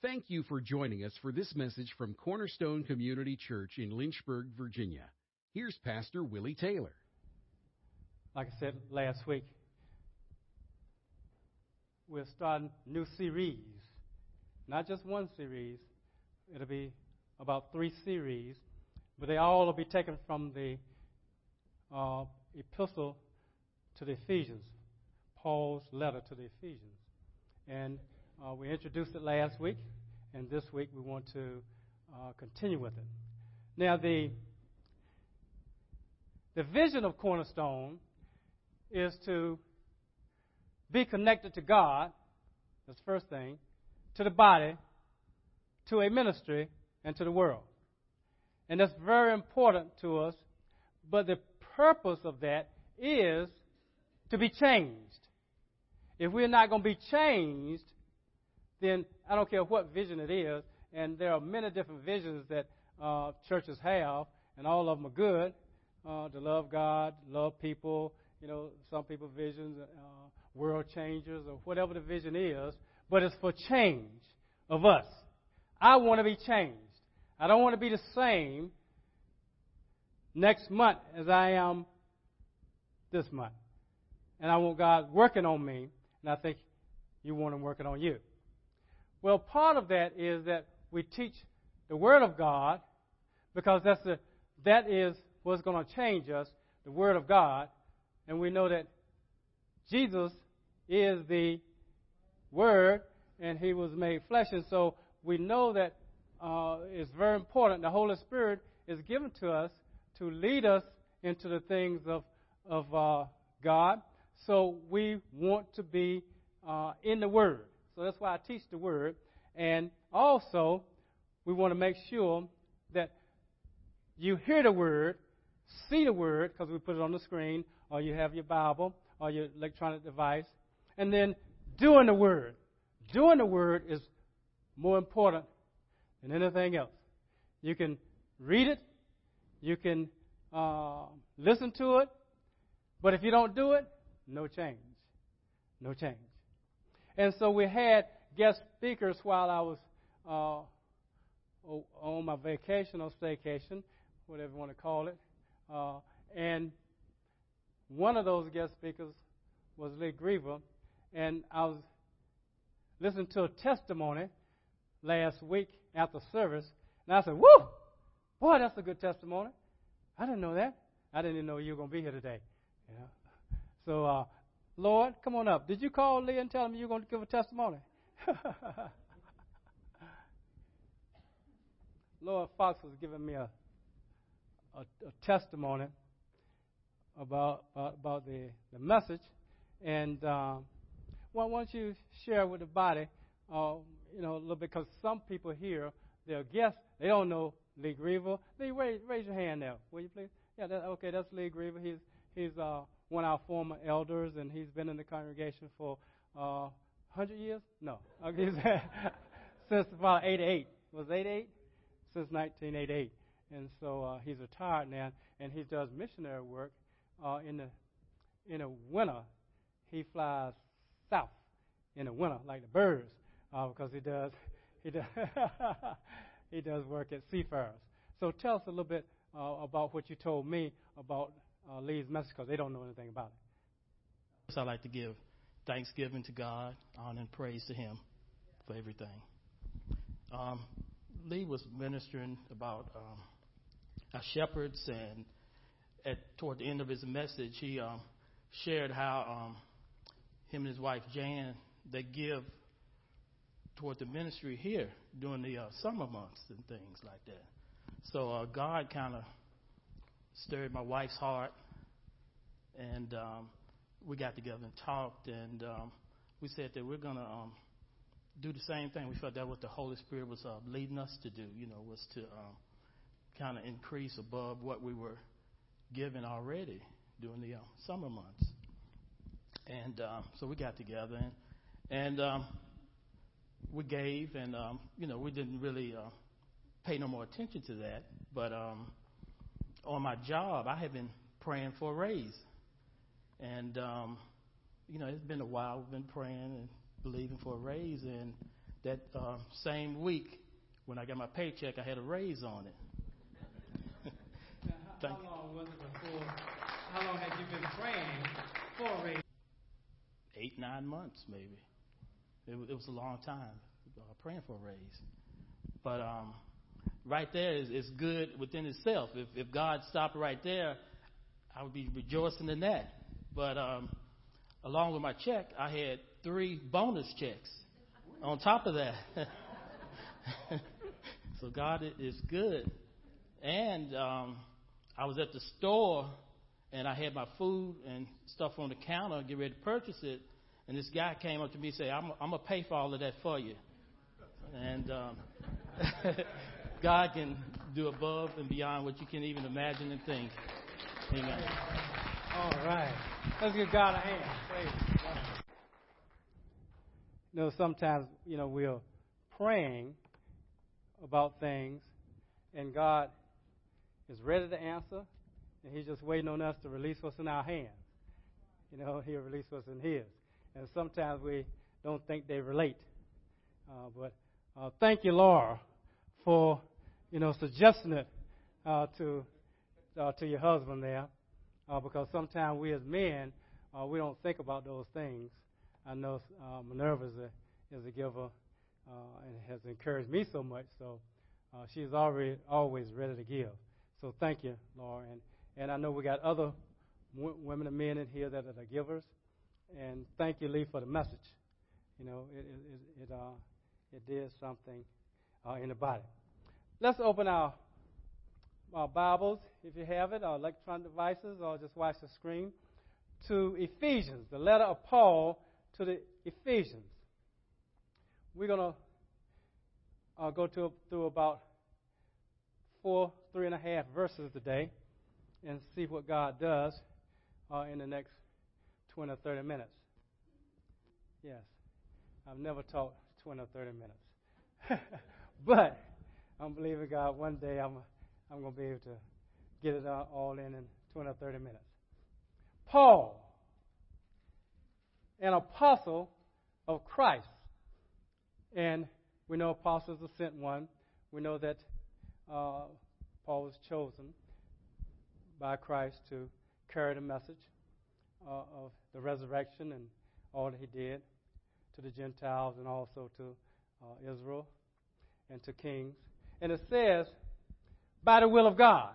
Thank you for joining us for this message from Cornerstone Community Church in Lynchburg, Virginia. Here's Pastor Willie Taylor. Like I said last week, we're starting new series. Not just one series, it'll be about three series, but they all will be taken from the uh, epistle to the Ephesians, Paul's letter to the Ephesians. And uh, we introduced it last week, and this week we want to uh, continue with it. Now, the the vision of Cornerstone is to be connected to God. That's the first thing. To the body, to a ministry, and to the world. And that's very important to us. But the purpose of that is to be changed. If we're not going to be changed, then I don't care what vision it is, and there are many different visions that uh, churches have, and all of them are good uh, to love God, love people. You know, some people visions, uh, world changers, or whatever the vision is, but it's for change of us. I want to be changed. I don't want to be the same next month as I am this month. And I want God working on me, and I think you want Him working on you. Well, part of that is that we teach the Word of God because that's the, that is what's going to change us, the Word of God. And we know that Jesus is the Word and He was made flesh. And so we know that uh, it's very important. The Holy Spirit is given to us to lead us into the things of, of uh, God. So we want to be uh, in the Word. So that's why I teach the Word. And also, we want to make sure that you hear the Word, see the Word, because we put it on the screen, or you have your Bible, or your electronic device, and then doing the Word. Doing the Word is more important than anything else. You can read it, you can uh, listen to it, but if you don't do it, no change. No change. And so we had guest speakers while I was uh, on my vacation or staycation, whatever you want to call it. Uh, and one of those guest speakers was Lee Griever, and I was listening to a testimony last week after service, and I said, "Woo, boy, that's a good testimony." I didn't know that. I didn't even know you were going to be here today. Yeah. So uh, Lord, come on up. Did you call Lee and tell him you were going to give a testimony? Lord Fox was giving me a, a, a testimony about uh, about the, the message, and um, why don't you share with the body, uh, you know, a little bit because some people here they're guests, they don't know Lee Griever. Lee, raise, raise your hand now, will you please? Yeah, that, okay, that's Lee Griever. He's he's uh, one of our former elders, and he's been in the congregation for uh, 100 years? No. Okay, since about 88. Was 88? Since 1988. And so uh, he's retired now, and he does missionary work uh, in the in the winter. He flies south in the winter, like the birds, uh, because he does he does he does work at Seafarers. So tell us a little bit uh, about what you told me about uh, Lee's message because they don't know anything about it. So I like to give thanksgiving to God, honor and praise to Him for everything. Um, Lee was ministering about um, our shepherds, and at toward the end of his message, he um, shared how um, him and his wife Jan they give toward the ministry here during the uh, summer months and things like that. So uh, God kind of stirred my wife's heart, and um, we got together and talked, and um, we said that we're to um, do the same thing. We felt that what the Holy Spirit was uh, leading us to do, you know, was to um, kind of increase above what we were given already during the uh, summer months. And um, so we got together and, and um, we gave, and um, you know, we didn't really uh, pay no more attention to that. But um, on my job, I had been praying for a raise. And, um, you know, it's been a while. We've been praying and believing for a raise. And that uh, same week when I got my paycheck, I had a raise on it. how, how long was it before? How long had you been praying for a raise? Eight, nine months, maybe. It, it was a long time uh, praying for a raise. But um, right there is, is good within itself. If, if God stopped right there, I would be rejoicing in that. But um, along with my check, I had three bonus checks on top of that. so God is good. And um, I was at the store and I had my food and stuff on the counter, get ready to purchase it. And this guy came up to me and said, I'm, I'm going to pay for all of that for you. And um, God can do above and beyond what you can even imagine and think. Amen. All right. Let's give God a hand. Praise. You know, sometimes, you know, we're praying about things, and God is ready to answer, and He's just waiting on us to release what's in our hands. You know, He'll release what's in His. And sometimes we don't think they relate. Uh, but uh, thank you, Laura, for you know suggesting it uh, to uh, to your husband there, uh, because sometimes we as men uh, we don't think about those things. I know uh, Minerva is a, is a giver uh, and has encouraged me so much, so uh, she's already always ready to give. So thank you, Laura, and and I know we got other w- women and men in here that are the givers, and thank you, Lee, for the message. You know, it it, it, uh, it did something uh, in the body. Let's open our, our Bibles, if you have it, or electronic devices, or just watch the screen, to Ephesians, the letter of Paul to the Ephesians. We're going to uh, go to, through about four, three and a half verses today and see what God does uh, in the next 20 or 30 minutes. Yes, I've never taught 20 or 30 minutes. but I'm believing God one day I'm, I'm going to be able to get it all in in 20 or 30 minutes. Paul, an apostle of Christ. And we know apostles are sent one. We know that uh, Paul was chosen by Christ to carry the message uh, of the resurrection and all that he did to the Gentiles and also to uh, Israel and to kings. And it says, by the will of God.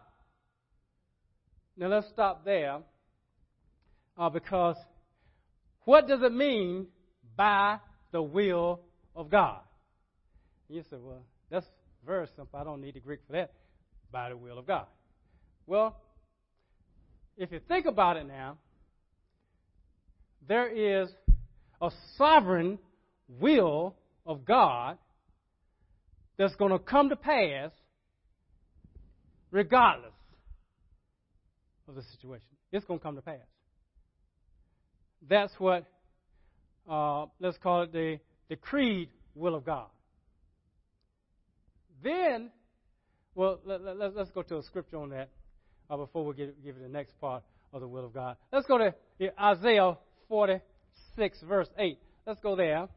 Now let's stop there uh, because what does it mean by the will of God? You say, well, that's very simple. I don't need the Greek for that. By the will of God. Well, if you think about it now, there is a sovereign will of God that's going to come to pass regardless of the situation. It's going to come to pass. That's what, uh, let's call it the decreed will of God. Then, well, let, us let, go to a scripture on that uh, before we give, give you the next part of the will of God. Let's go to Isaiah 46, verse 8. Let's go there.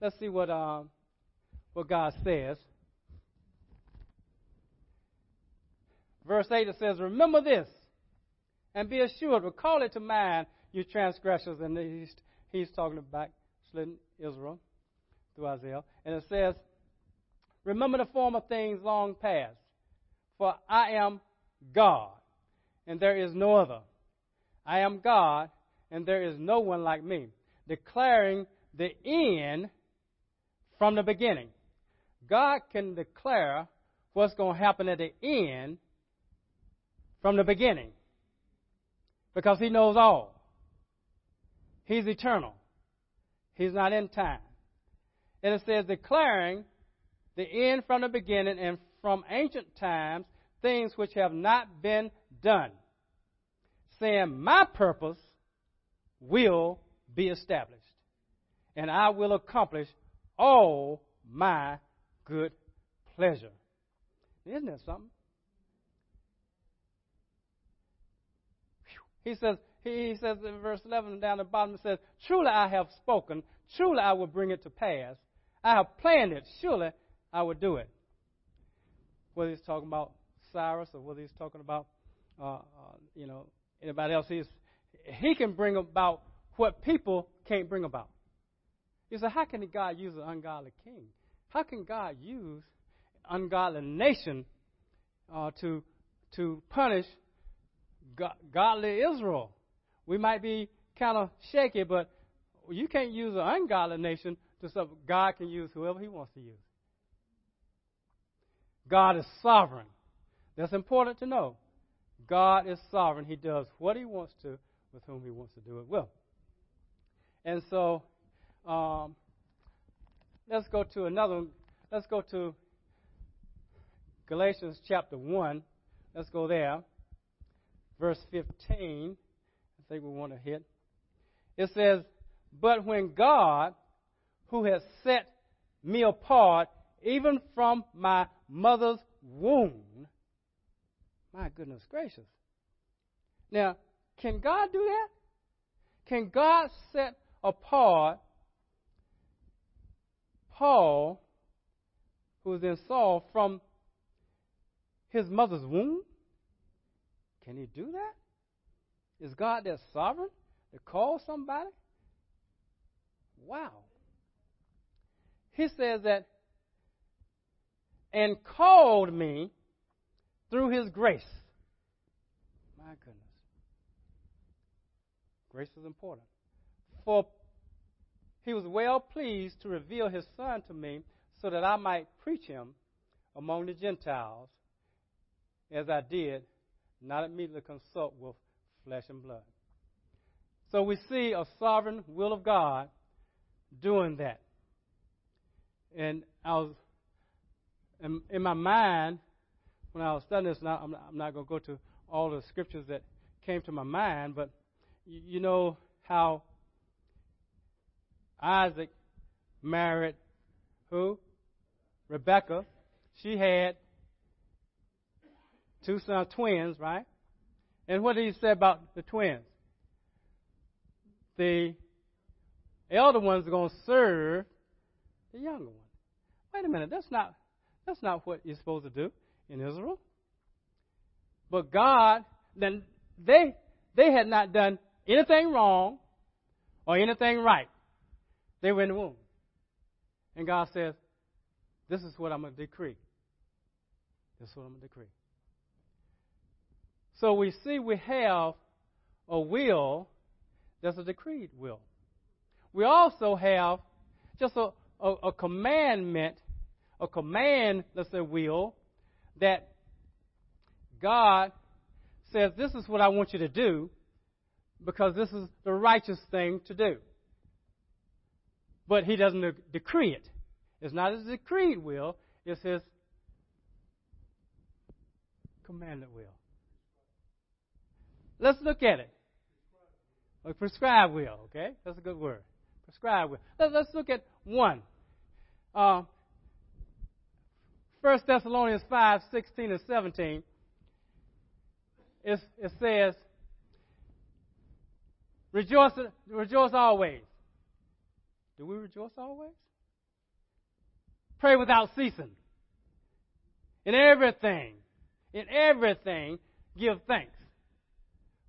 Let's see what um, what God says. Verse 8 it says, Remember this and be assured, recall it to mind, you transgressors. And he's, he's talking about backslidden Israel through Isaiah. And it says, Remember the former things long past, for I am God, and there is no other. I am God, and there is no one like me, declaring the end from the beginning. God can declare what's going to happen at the end from the beginning because He knows all. He's eternal, He's not in time. And it says, declaring the end from the beginning and from ancient times things which have not been done, saying, My purpose will be established, and I will accomplish all my good pleasure. Isn't that something? He says, he says in verse 11 down the bottom, it says, Truly I have spoken, truly I will bring it to pass. I have planned it. Surely I will do it. Whether he's talking about Cyrus or whether he's talking about, uh, uh, you know, anybody else, he's, he can bring about what people can't bring about. You say, how can God use an ungodly king? How can God use an ungodly nation uh, to to punish godly Israel? We might be kind of shaky, but you can't use an ungodly nation to stuff. God can use whoever He wants to use. God is sovereign. That's important to know. God is sovereign. He does what He wants to with whom He wants to do it with. And so, um, let's go to another. Let's go to Galatians chapter 1. Let's go there. Verse 15. I think we want to hit. It says, But when God, who has set me apart, even from my mother's womb, my goodness gracious. Now, can God do that? Can God set apart Paul, who was in Saul, from his mother's womb? Can he do that? Is God that sovereign to call somebody? Wow. He says that, and called me through his grace. My goodness. Grace is important. For he was well pleased to reveal his son to me so that I might preach him among the Gentiles as I did, not immediately consult with flesh and blood. So we see a sovereign will of God doing that. And I was, in, in my mind, when I was studying this, now I'm not, not going to go to all the scriptures that came to my mind, but you, you know how Isaac married who? Rebecca. She had two sons, twins, right? And what did he say about the twins? The elder ones are going to serve the younger one. Wait a minute, that's not that's not what you're supposed to do in Israel. But God, then they they had not done anything wrong or anything right. They were in the womb. And God says, This is what I'm going to decree. This is what I'm going to decree. So we see we have a will that's a decreed will. We also have just a, a, a commandment, a command, let's say, will, that God says, This is what I want you to do because this is the righteous thing to do. But he doesn't decree it. It's not his decreed will, it's his commanded will. Let's look at it. A prescribed will, okay? That's a good word. Prescribed will. Let's, let's look at one. Uh, 1 Thessalonians 5, 16 and 17. It, it says, rejoice, rejoice always. Do we rejoice always? Pray without ceasing. In everything, in everything, give thanks.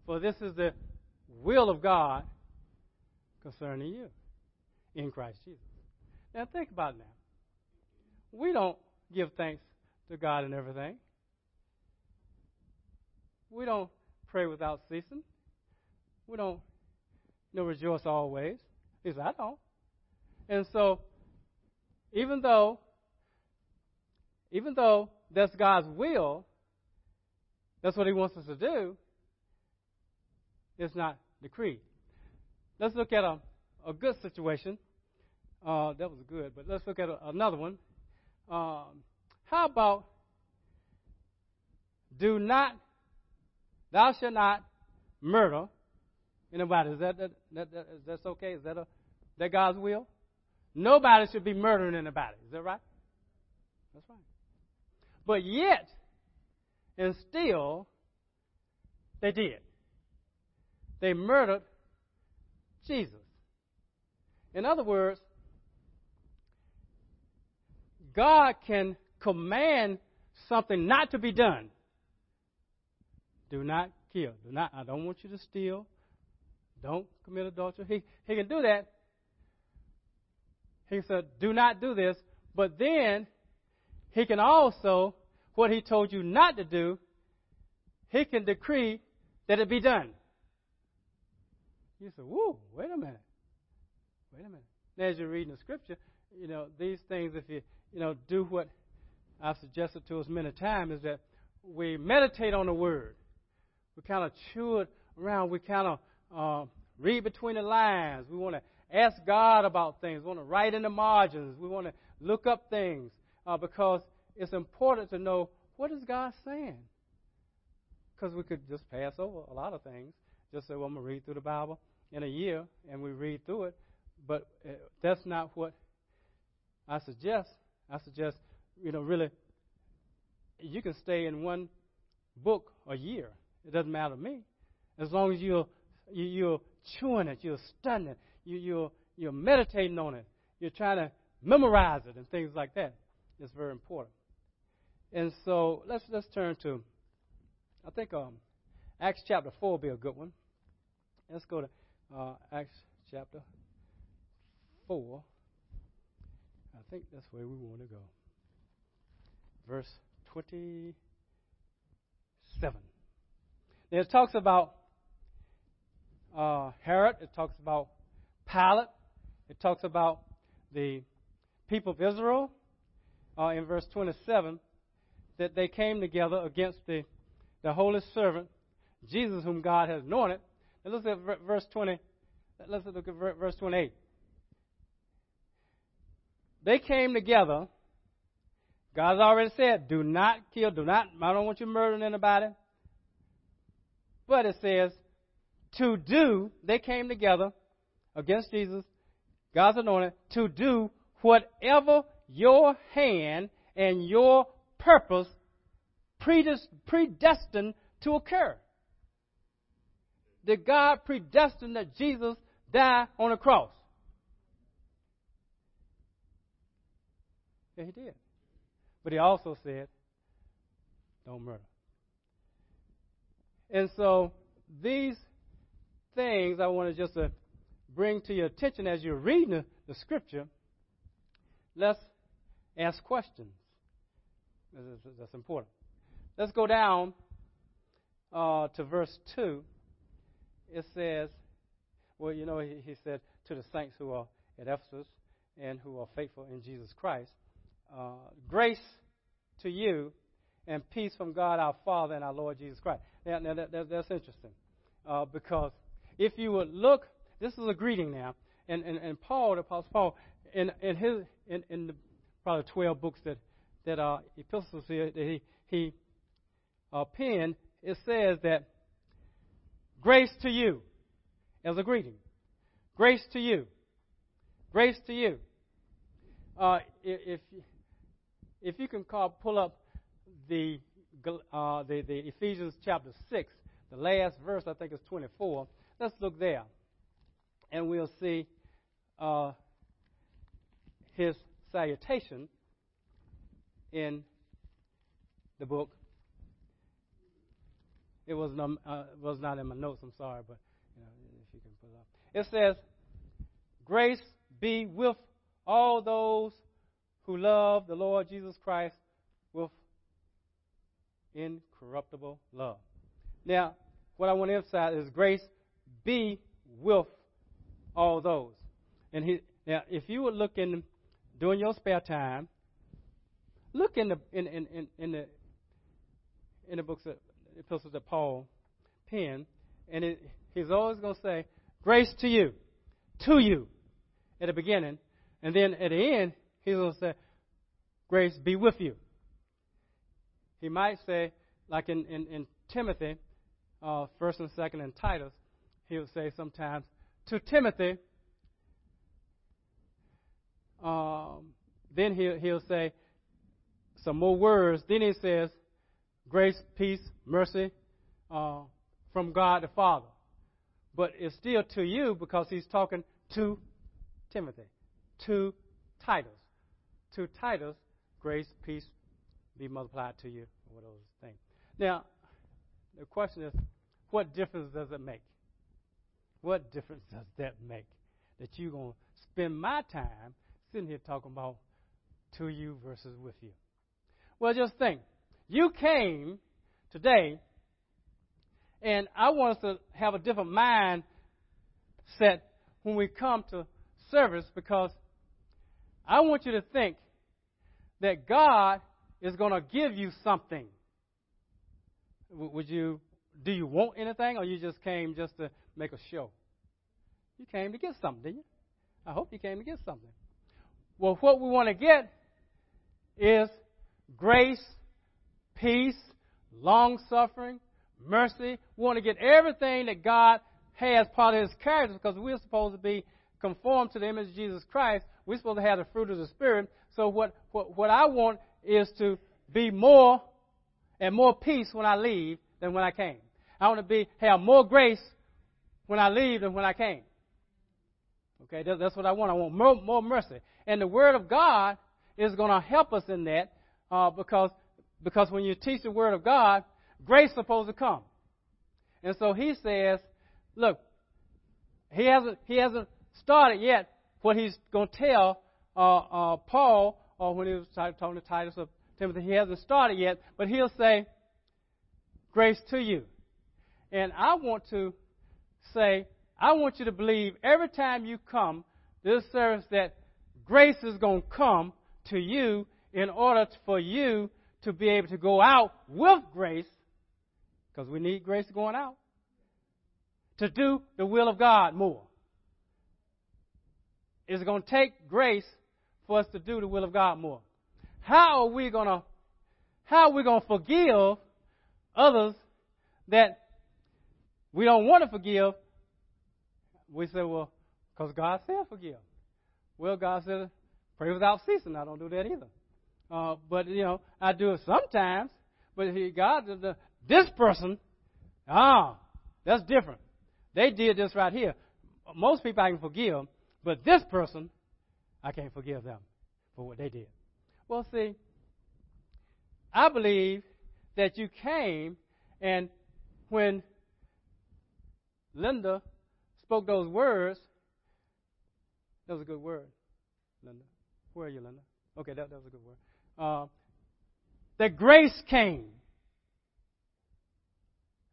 For this is the will of God concerning you in Christ Jesus. Now think about it now. We don't give thanks to God in everything. We don't pray without ceasing. We don't you know, rejoice always. He said, I don't. And so, even though, even though that's God's will, that's what He wants us to do, it's not decreed. Let's look at a, a good situation. Uh, that was good, but let's look at a, another one. Um, how about do not, thou shalt not murder anybody? Is that, that, that, that is that okay? Is that a, that God's will? Nobody should be murdering anybody. Is that right? That's right. But yet, and still, they did. They murdered Jesus. In other words, God can command something not to be done. Do not kill. Do not. I don't want you to steal. Don't commit adultery. He he can do that. He said, "Do not do this." But then he can also what he told you not to do. He can decree that it be done. You say, "Whoa, wait a minute, wait a minute." Now, as you're reading the scripture, you know these things. If you you know do what I've suggested to us many times, is that we meditate on the word. We kind of chew it around. We kind of uh, read between the lines. We want to ask God about things. We want to write in the margins. We want to look up things uh, because it's important to know what is God saying. Because we could just pass over a lot of things. Just say, well, I'm going to read through the Bible in a year, and we read through it. But uh, that's not what I suggest. I suggest, you know, really, you can stay in one book a year. It doesn't matter to me. As long as you're, you're chewing it, you're studying it, you, you're, you're meditating on it, you're trying to memorize it and things like that. It's very important. And so let's let's turn to, I think um, Acts chapter four will be a good one. Let's go to uh, Acts chapter four. I think that's where we want to go. Verse twenty-seven. Now it talks about uh, Herod. It talks about Pilate. It talks about the people of Israel uh, in verse 27 that they came together against the, the holy servant, Jesus, whom God has anointed. And look at verse 20. Let's look at verse 28. They came together. God has already said, do not kill, do not, I don't want you murdering anybody. But it says, to do, they came together against Jesus, God's anointed, to do whatever your hand and your purpose predestined to occur. Did God predestine that Jesus die on the cross? Yeah, he did. But he also said, don't murder. And so these things I want to just uh, bring to your attention as you're reading the, the scripture. Let's ask questions. That's important. Let's go down uh, to verse 2. It says, well, you know, he, he said to the saints who are at Ephesus and who are faithful in Jesus Christ, uh, grace to you and peace from God our Father and our Lord Jesus Christ. Now, now that, that, that's interesting uh, because if you would look, this is a greeting now, and, and, and Paul, the Apostle Paul, in, in his in, in the probably 12 books that that are epistles here that he he uh, penned, it says that grace to you as a greeting, grace to you, grace to you. Uh, if if you can call, pull up the uh, the, the Ephesians chapter six, the last verse I think is 24. Let's look there, and we'll see uh, his salutation in the book. It was not, uh, was not in my notes. I'm sorry, but you know, if you can put it up, it says, "Grace be with all those who love the Lord Jesus Christ with incorruptible love." Now, what I want to emphasize is grace be with all those. And he, now, if you would look in during your spare time, look in the in, in, in, in the in the books of epistles that Paul penned, and it, he's always going to say, "Grace to you, to you," at the beginning, and then at the end, he's going to say, "Grace be with you." He might say, like in, in, in Timothy, uh, first and second, and Titus, he would say sometimes to Timothy. Um, then he'll, he'll say some more words. Then he says, grace, peace, mercy uh, from God the Father. But it's still to you because he's talking to Timothy, to Titus, to Titus, grace, peace be multiplied to you, or those things. Now, the question is, what difference does it make? What difference does that make? That you're going to spend my time sitting here talking about to you versus with you. Well, just think. You came today, and I want us to have a different mindset when we come to service because I want you to think that God is going to give you something. Would you do you want anything or you just came just to make a show? You came to get something, didn't you? I hope you came to get something. Well, what we want to get is grace, peace, long suffering, mercy. We want to get everything that God has part of his character because we're supposed to be conformed to the image of Jesus Christ. We're supposed to have the fruit of the Spirit. So what, what, what I want is to be more and more peace when I leave than when I came. I want to be have more grace when I leave than when I came. Okay, that's what I want. I want more, more mercy. And the Word of God is going to help us in that uh, because, because when you teach the Word of God, grace is supposed to come. And so he says, look, he hasn't, he hasn't started yet what he's going to tell uh, uh, Paul or when he was talking to Titus or Timothy. He hasn't started yet, but he'll say, grace to you. And I want to say, I want you to believe every time you come this service that grace is going to come to you in order for you to be able to go out with grace, because we need grace going out, to do the will of God more. It's going to take grace for us to do the will of God more. How are we going to how are we going to forgive others that we don't want to forgive? We say, well, because God said forgive. Well, God said pray without ceasing. I don't do that either. Uh, but you know, I do it sometimes. But he, God, the, this person, ah, that's different. They did this right here. Most people I can forgive, but this person, I can't forgive them for what they did. Well, see, I believe that you came and when Linda spoke those words, that was a good word, Linda. Where are you, Linda? Okay, that, that was a good word. Uh, that grace came.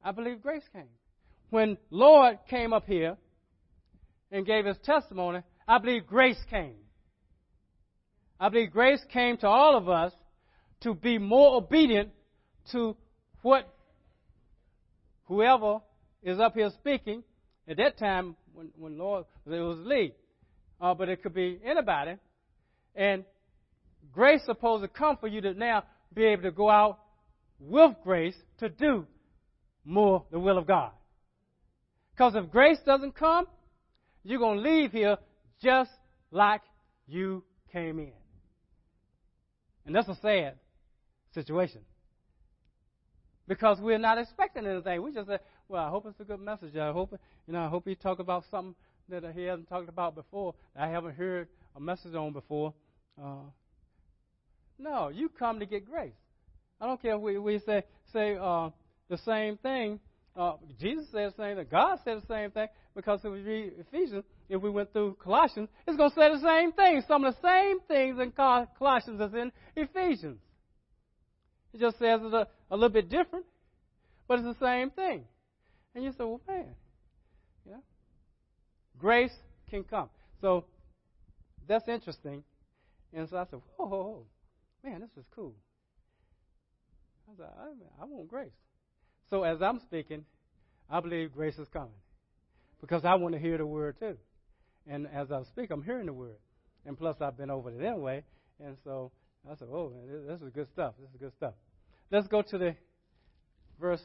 I believe grace came. When Lord came up here and gave his testimony, I believe grace came. I believe grace came to all of us to be more obedient to what whoever is up here speaking. At that time, when, when Lord, it was Lee, uh, but it could be anybody. And grace is supposed to come for you to now be able to go out with grace to do more the will of God. Because if grace doesn't come, you're going to leave here just like you came in. And that's a sad situation. Because we're not expecting anything. We just say, well, I hope it's a good message. I hope, you know, I hope he talk about something that he hasn't talked about before. I haven't heard a message on before. Uh, no, you come to get grace. I don't care if we, we say say uh, the same thing. Uh, Jesus said the same thing. God said the same thing. Because if we read Ephesians, if we went through Colossians, it's going to say the same thing. Some of the same things in Colossians as in Ephesians. It just says it's a, a little bit different, but it's the same thing. And you say, well, man, yeah, grace can come. So that's interesting. And so I said, whoa, whoa, whoa. Man, this is cool. I said, I, I want grace. So as I'm speaking, I believe grace is coming because I want to hear the word too. And as I speak, I'm hearing the word. And plus, I've been over it anyway. And so I said, oh, man, this is good stuff. This is good stuff. Let's go to the verse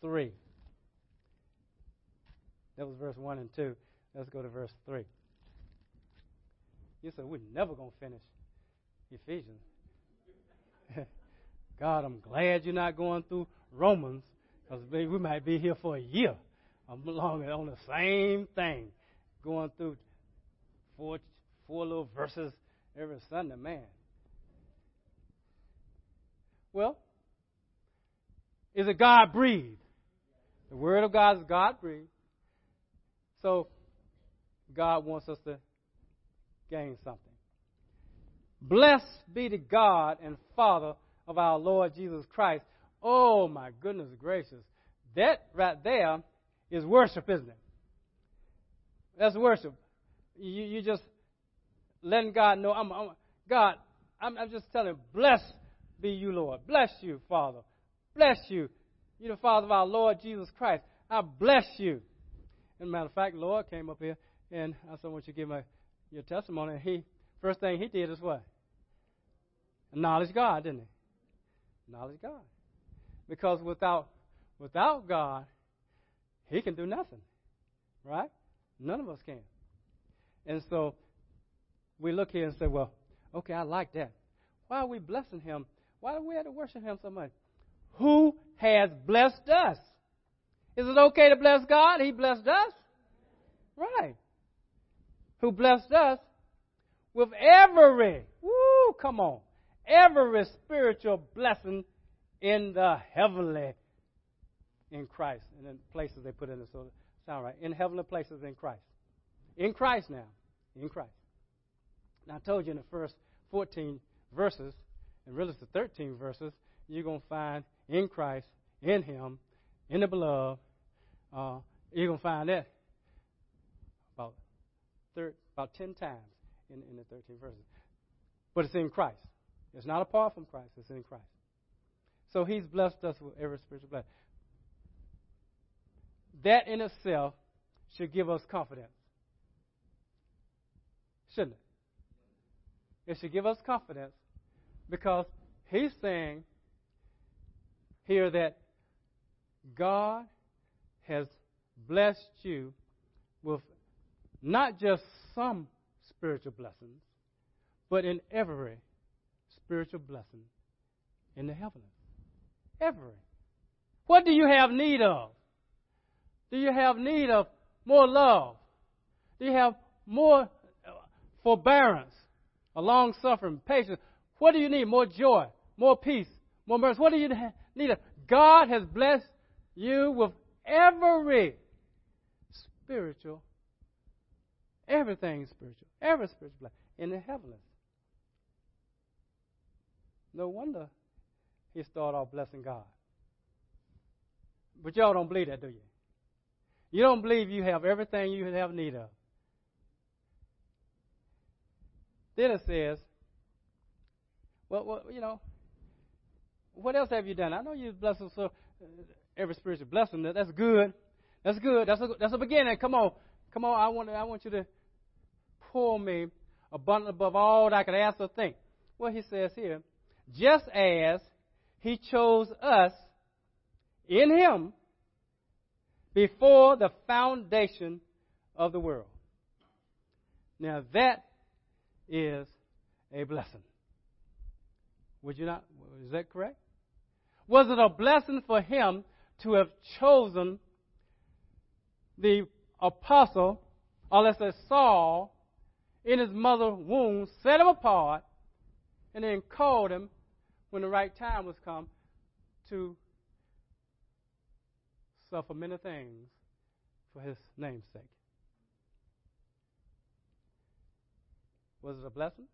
3. That was verse 1 and 2. Let's go to verse 3. You said, we're never going to finish Ephesians. God, I'm glad you're not going through Romans because we might be here for a year. I'm long on the same thing, going through four four little verses every Sunday. Man, Well, is it God breathed? The Word of God is God breathed. So, God wants us to gain something. Blessed be the God and Father of our Lord Jesus Christ. Oh, my goodness gracious. That right there is worship, isn't it? That's worship. You, you just letting God know, I'm, I'm God, I'm, I'm just telling, bless be you, Lord. Bless you, Father. Bless you. You're the Father of our Lord Jesus Christ. I bless you. As a matter of fact, Lord came up here and I said, I want you to give my your testimony. And he first thing he did is what? Acknowledge God, didn't he? Acknowledge God. Because without without God, he can do nothing. Right? None of us can. And so we look here and say, Well, okay, I like that. Why are we blessing him? Why do we have to worship him so much? Who has blessed us? Is it okay to bless God? He blessed us. Right. Who blessed us with every, woo, come on, every spiritual blessing in the heavenly in Christ. And in places they put in it, so sound right. In heavenly places in Christ. In Christ now. In Christ. Now I told you in the first 14 verses, and really it's the 13 verses, you're going to find in Christ, in Him, in the beloved. Uh, you're going to find that about thir- about 10 times in, in the 13 verses. But it's in Christ. It's not apart from Christ, it's in Christ. So He's blessed us with every spiritual blessing. That in itself should give us confidence. Shouldn't it? It should give us confidence because He's saying here that God has blessed you with not just some spiritual blessings, but in every spiritual blessing in the heavens. Every. What do you have need of? Do you have need of more love? Do you have more forbearance, a long suffering, patience? What do you need? More joy, more peace, more mercy. What do you need? God has blessed you with every spiritual, everything spiritual, every spiritual blessing in the heavens. No wonder he started off blessing God. But y'all don't believe that, do you? You don't believe you have everything you have need of. Then it says, well, well you know, what else have you done? I know you blessed us so uh, every spiritual blessing. That's good. That's good. That's a, that's a beginning. Come on, come on. I want I want you to pull me abundant above all that I could ask or think. Well, he says here, just as he chose us in him before the foundation of the world. Now that is a blessing. Would you not? Is that correct? Was it a blessing for him to have chosen the apostle, or let's say Saul, in his mother's womb, set him apart, and then called him when the right time was come to suffer many things for his name's sake. Was it a blessing?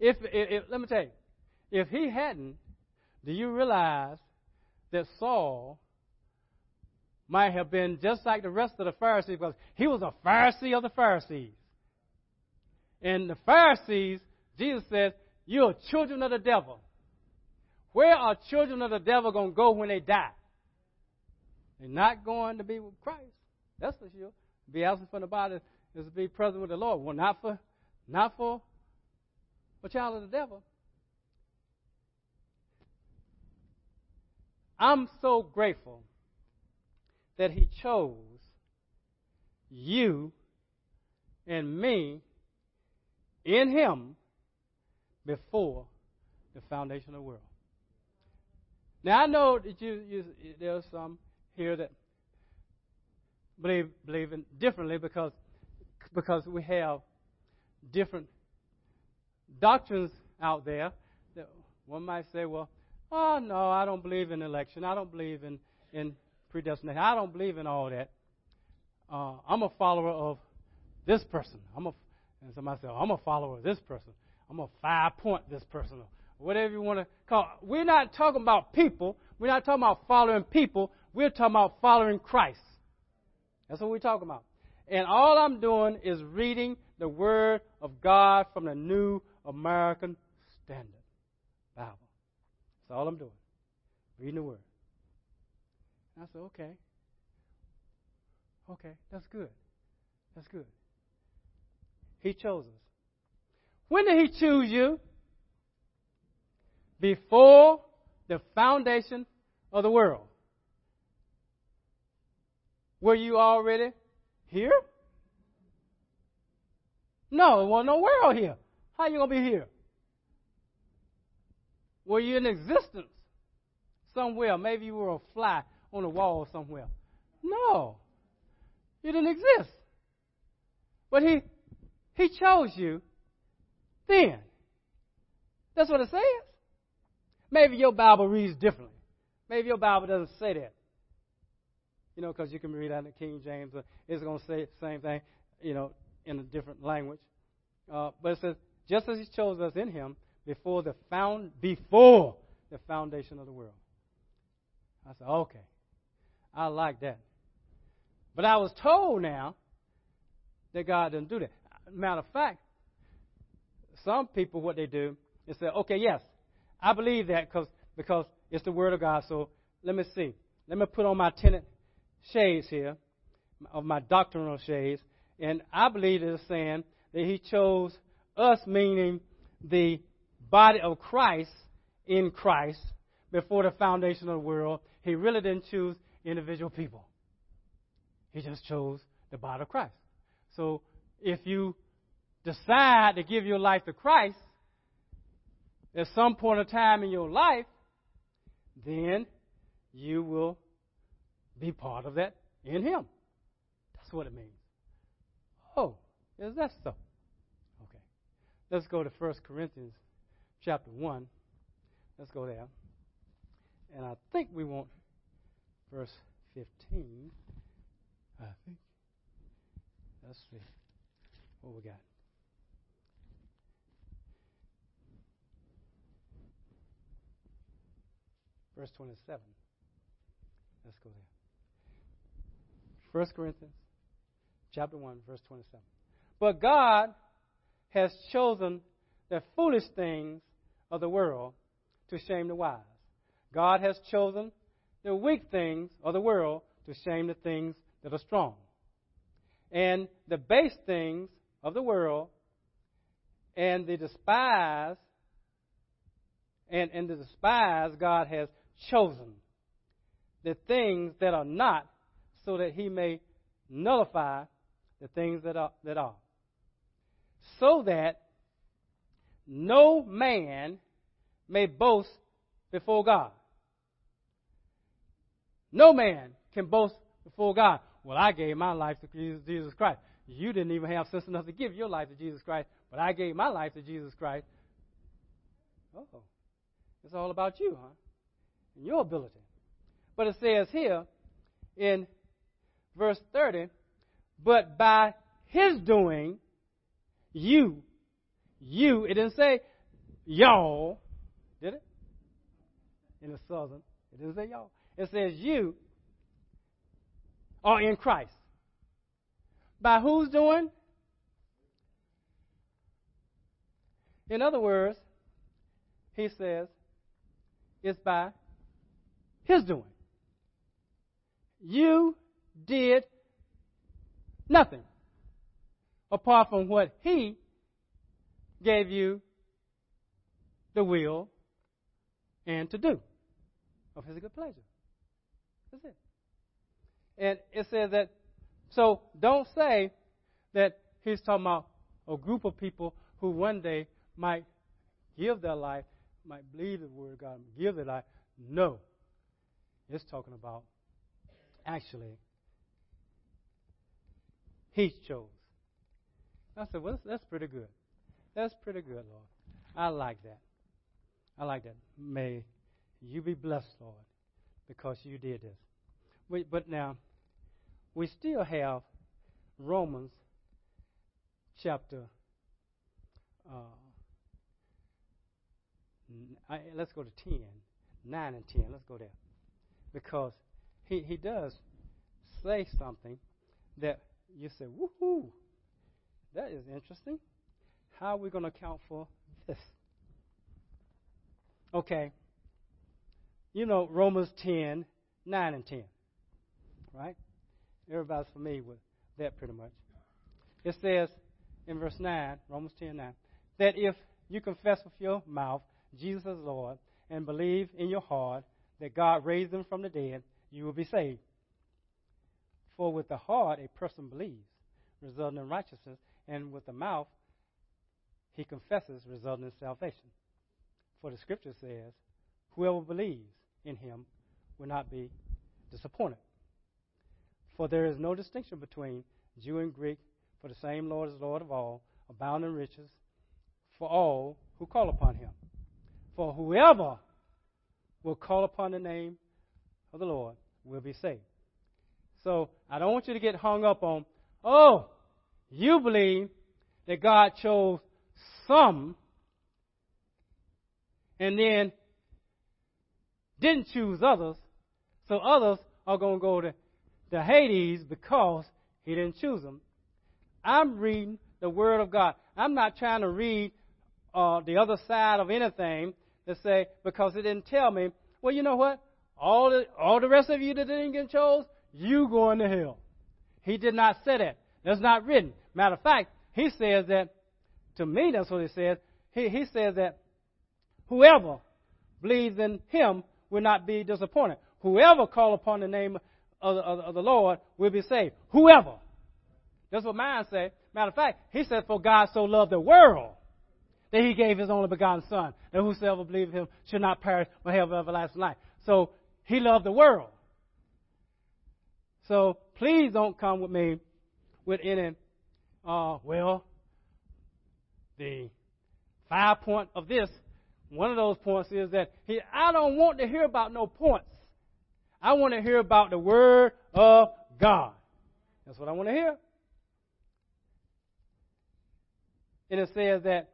If, if, if, let me tell you, if he hadn't, do you realize that Saul might have been just like the rest of the Pharisees because he was a Pharisee of the Pharisees. And the Pharisees, Jesus says, you're children of the devil. Where are children of the devil going to go when they die? They're not going to be with Christ. That's for sure. Be absent from the body is to be present with the Lord. Well, not for, not for a child of the devil. I'm so grateful that He chose you and me in Him before the foundation of the world. Now I know that you, you there's some here that believe believe in differently because because we have different doctrines out there. That one might say, well, Oh, no, I don't believe in election. I don't believe in, in predestination. I don't believe in all that. Uh, I'm a follower of this person. I'm a, and somebody said, I'm a follower of this person. I'm a five point this person, whatever you want to call. It. We're not talking about people. We're not talking about following people. We're talking about following Christ. That's what we're talking about. And all I'm doing is reading the Word of God from the New American Standard Bible. That's all I'm doing. Reading the Word. And I said, okay. Okay, that's good. That's good. He chose us. When did He choose you? Before the foundation of the world. Were you already here? No, there wasn't no world here. How you gonna be here? Were you in existence somewhere? Maybe you were a fly on a wall somewhere. No, you didn't exist. But he he chose you then. That's what it says. Maybe your Bible reads differently. Maybe your Bible doesn't say that. You know, because you can read that in the King James. Uh, it's going to say the same thing, you know, in a different language. Uh, but it says, just as He chose us in Him before the found before the foundation of the world. I said, okay, I like that. But I was told now that God didn't do that. Matter of fact, some people what they do is say, okay, yes, I believe that because because it's the Word of God. So let me see. Let me put on my tenant shades here, of my doctrinal shades, and I believe it's saying that He chose us, meaning the body of Christ in Christ before the foundation of the world. He really didn't choose individual people. He just chose the body of Christ. So if you decide to give your life to Christ at some point of time in your life, then you will be part of that in Him. That's what it means. Oh, is that so? Okay. Let's go to 1 Corinthians chapter 1. Let's go there. And I think we want verse 15. I think. Let's see what we got. Verse 27. Let's go there. 1 Corinthians chapter 1, verse 27. But God has chosen the foolish things of the world to shame the wise. God has chosen the weak things of the world to shame the things that are strong. And the base things of the world and the despised and, and the despised God has chosen the things that are not so that he may nullify the things that are, that are. So that no man may boast before God. No man can boast before God. Well, I gave my life to Jesus Christ. You didn't even have sense enough to give your life to Jesus Christ, but I gave my life to Jesus Christ. Oh, it's all about you, huh? Your ability. But it says here in verse 30, but by his doing, you, you, it didn't say y'all, did it? In the southern, it didn't say y'all. It says you are in Christ. By whose doing? In other words, he says, it's by his doing. You did nothing apart from what He gave you the will and to do oh, of His good pleasure. That's it. And it says that, so don't say that He's talking about a group of people who one day might give their life, might believe the Word of God, give their life. No. It's talking about actually, He chose. I said, well, that's, that's pretty good. That's pretty good, Lord. I like that. I like that. May You be blessed, Lord, because you did this. Wait, but now, we still have Romans chapter. Uh, I, let's go to 10, 9 and 10. Let's go there. Because he, he does say something that you say, woohoo, that is interesting. How are we going to account for this? Okay. You know, Romans 10, 9 and 10. Right? Everybody's familiar with that pretty much. It says in verse 9, Romans 10, 9, that if you confess with your mouth Jesus is Lord and believe in your heart that God raised him from the dead, you will be saved. For with the heart a person believes, resulting in righteousness, and with the mouth he confesses, resulting in salvation. For the scripture says, Whoever believes in him will not be disappointed. For there is no distinction between Jew and Greek, for the same Lord is Lord of all, abounding in riches for all who call upon him. For whoever will call upon the name of the Lord will be saved. So I don't want you to get hung up on, oh, you believe that God chose some and then didn't choose others, so others are going to go to, to Hades because he didn't choose them. I'm reading the Word of God. I'm not trying to read uh, the other side of anything to say because it didn't tell me. Well, you know what? All the all the rest of you that didn't get chose, you going to hell. He did not say that. That's not written. Matter of fact, he says that to me. That's what he says. He he says that whoever believes in him will not be disappointed. Whoever call upon the name of, of, of the Lord will be saved. Whoever. That's what mine say. Matter of fact, he said, For God so loved the world that he gave his only begotten Son, that whosoever believes him should not perish but have everlasting life. So he loved the world. So please don't come with me with any, uh, well, the five point of this. One of those points is that he, I don't want to hear about no points. I want to hear about the Word of God. That's what I want to hear. And it says that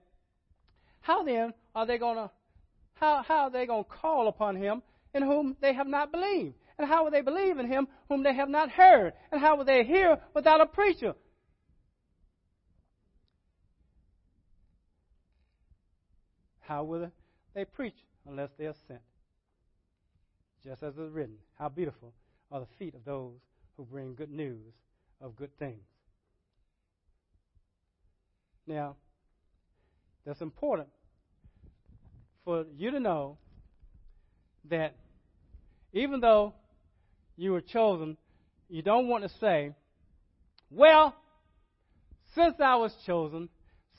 how then are they going to how, how are they going to call upon him in whom they have not believed? And how will they believe in him whom they have not heard? And how will they hear without a preacher? How will they preach unless they are sent? Just as it is written, how beautiful are the feet of those who bring good news of good things. Now, that's important for you to know that even though you were chosen, you don't want to say, well, since I was chosen,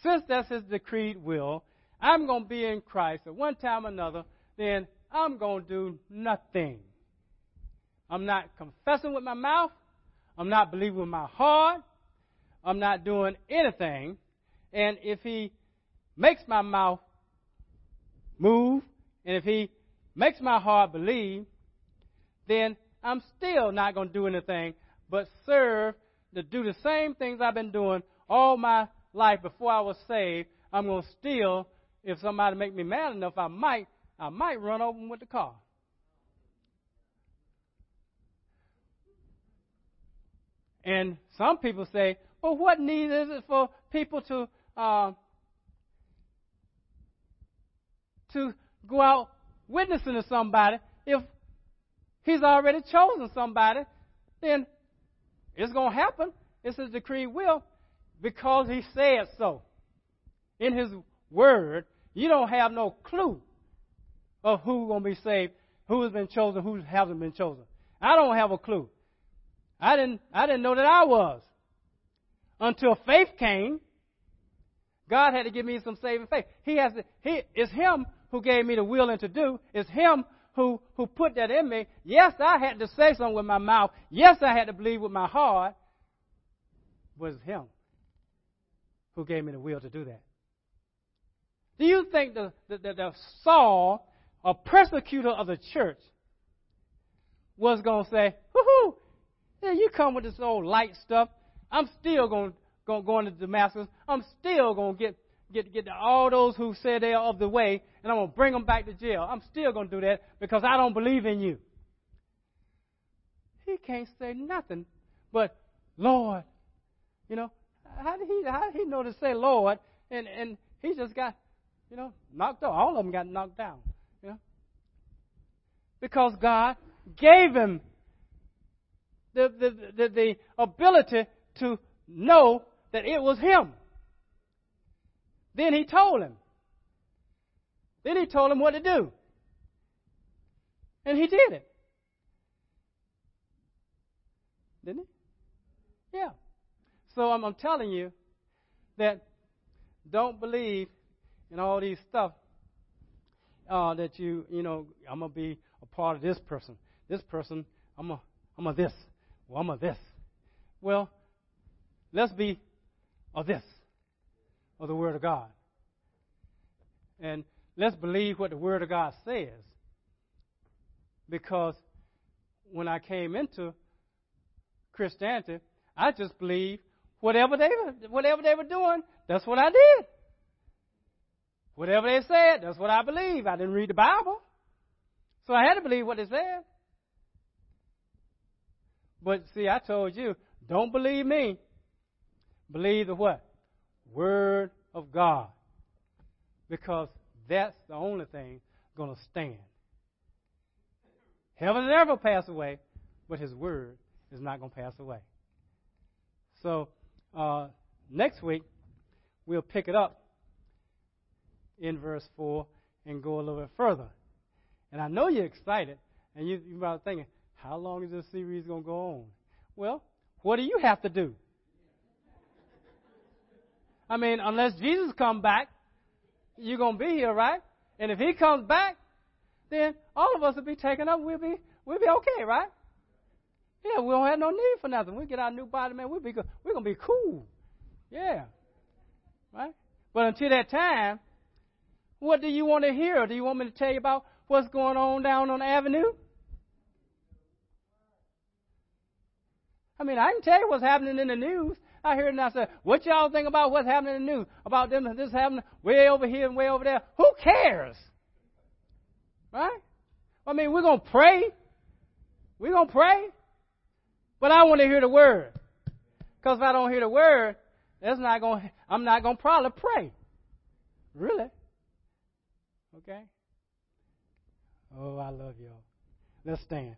since that's his decreed will, I'm going to be in Christ at one time or another, then I'm going to do nothing. I'm not confessing with my mouth. I'm not believing with my heart. I'm not doing anything. And if he makes my mouth move, and if He makes my heart believe, then I'm still not going to do anything but serve to do the same things I've been doing all my life before I was saved. I'm going to still, if somebody make me mad enough, I might, I might run over them with the car. And some people say, well, what need is it for people to uh, to go out witnessing to somebody if he's already chosen somebody, then it's going to happen. It's his decree will because he said so. In his word, you don't have no clue of who's going to be saved, who has been chosen, who hasn't been chosen. I don't have a clue. I didn't, I didn't know that I was. Until faith came, God had to give me some saving faith. He has to, he, it's Him who gave me the willing to do. It's Him who, who put that in me. Yes, I had to say something with my mouth. Yes, I had to believe with my heart. But it's Him who gave me the will to do that. Do you think the, the, the, the Saul a persecutor of the church was going to say, whoo yeah, you come with this old light stuff. I'm still going to go into Damascus. I'm still going to get get get all those who said they are of the way, and I'm going to bring them back to jail. I'm still going to do that because I don't believe in you. He can't say nothing but Lord. You know, how did he how did he know to say Lord? And and he just got, you know, knocked out. All of them got knocked down. You know, because God gave him the the the, the ability to know that it was him. Then he told him. Then he told him what to do. And he did it. Didn't he? Yeah. So I'm, I'm telling you that don't believe in all these stuff uh, that you, you know, I'm going to be a part of this person. This person, I'm a, I'm a this. Well, I'm a this. Well, let's be a this of the Word of God. And let's believe what the Word of God says. Because when I came into Christianity, I just believed whatever they were, whatever they were doing, that's what I did. Whatever they said, that's what I believe. I didn't read the Bible. So I had to believe what they said. But see, I told you, don't believe me. Believe the what? Word of God. Because that's the only thing going to stand. Heaven and earth will pass away, but His Word is not going to pass away. So, uh, next week, we'll pick it up in verse 4 and go a little bit further. And I know you're excited, and you, you're about thinking, how long is this series going to go on? Well, what do you have to do? I mean, unless Jesus come back, you're going to be here, right? And if he comes back, then all of us will be taken up. We'll be, we'll be okay, right? Yeah, we don't have no need for nothing. We get our new body, man. We'll be. We're going to be cool. Yeah. Right? But until that time, what do you want to hear? Do you want me to tell you about what's going on down on the avenue? I mean, I can tell you what's happening in the news. I hear it I say, what y'all think about what's happening in the news? About them, this happening way over here and way over there? Who cares? Right? I mean, we're going to pray. We're going to pray. But I want to hear the word. Because if I don't hear the word, that's not going I'm not going to probably pray. Really? Okay? Oh, I love y'all. Let's stand.